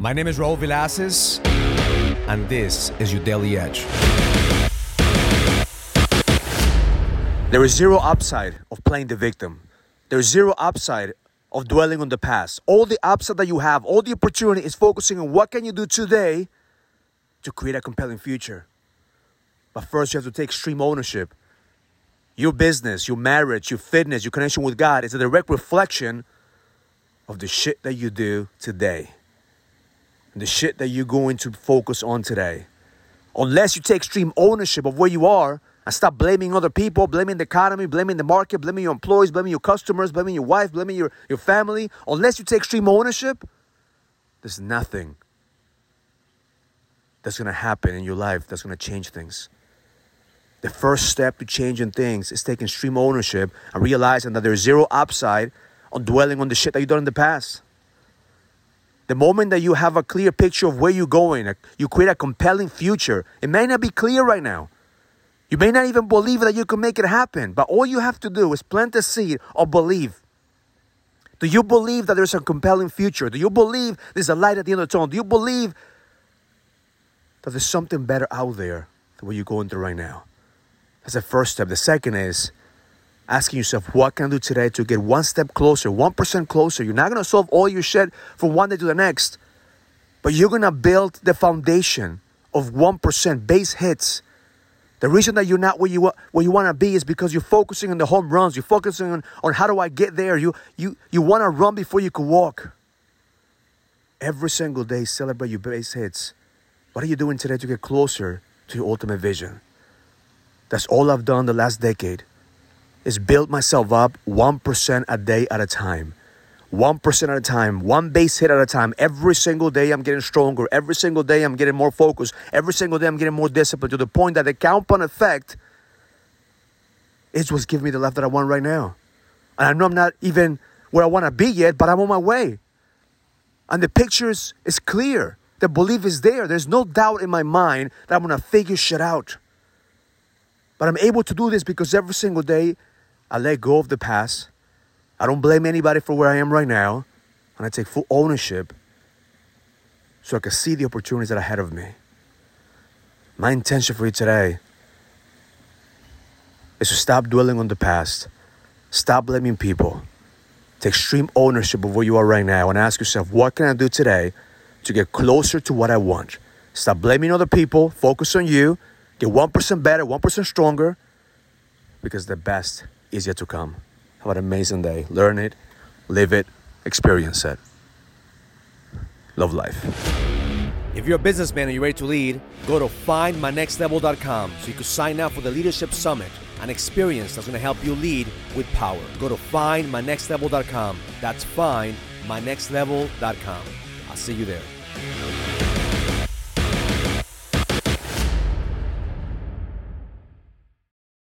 My name is Raul Villacis, and this is your Daily Edge. There is zero upside of playing the victim. There's zero upside of dwelling on the past. All the upside that you have, all the opportunity is focusing on what can you do today to create a compelling future. But first you have to take extreme ownership. Your business, your marriage, your fitness, your connection with God is a direct reflection of the shit that you do today the shit that you're going to focus on today. Unless you take extreme ownership of where you are and stop blaming other people, blaming the economy, blaming the market, blaming your employees, blaming your customers, blaming your wife, blaming your, your family, unless you take extreme ownership, there's nothing that's to happen in your life that's to change things. The first step to changing things is taking extreme ownership and realizing that there's zero upside on dwelling on the shit that you've done in the past. The moment that you have a clear picture of where you're going, you create a compelling future. It may not be clear right now. You may not even believe that you can make it happen, but all you have to do is plant a seed of belief. Do you believe that there's a compelling future? Do you believe there's a light at the end of the tunnel? Do you believe that there's something better out there than what you're going through right now? That's the first step. The second is asking yourself, what can I do today to get one step closer, 1% closer? You're not going to solve all your shit from one day to the next, but you're going to build the foundation of 1% base hits. The reason that you're not where you, where you want to be is because you're focusing on the home runs. You're focusing on, on how do I get there. You, you, you want to run before you can walk. Every single day, celebrate your base hits. What are you doing today to get closer to your ultimate vision? That's all I've done the last decade is build myself up 1% a day at a time. 1% at a time, one base hit at a time. Every single day I'm getting stronger. Every single day I'm getting more focused. Every single day I'm getting more disciplined to the point that the compound effect is what's giving me the life that I want right now. And I know I'm not even where I want to be yet, but I'm on my way. And the picture is, is clear. The belief is there. There's no doubt in my mind that I'm going to figure shit out. But I'm able to do this because every single day I let go of the past. I don't blame anybody for where I am right now. And I take full ownership so I can see the opportunities that are ahead of me. My intention for you today is to stop dwelling on the past, stop blaming people, take extreme ownership of where you are right now, and ask yourself, what can I do today to get closer to what I want? Stop blaming other people, focus on you, get 1% better, 1% stronger, because the best is yet to come. Have an amazing day. Learn it, live it, experience it. Love life. If you're a businessman and you're ready to lead, go to findmynextlevel.com so you can sign up for the Leadership Summit, an experience that's going to help you lead with power. Go to findmynextlevel.com. That's findmynextlevel.com. I'll see you there.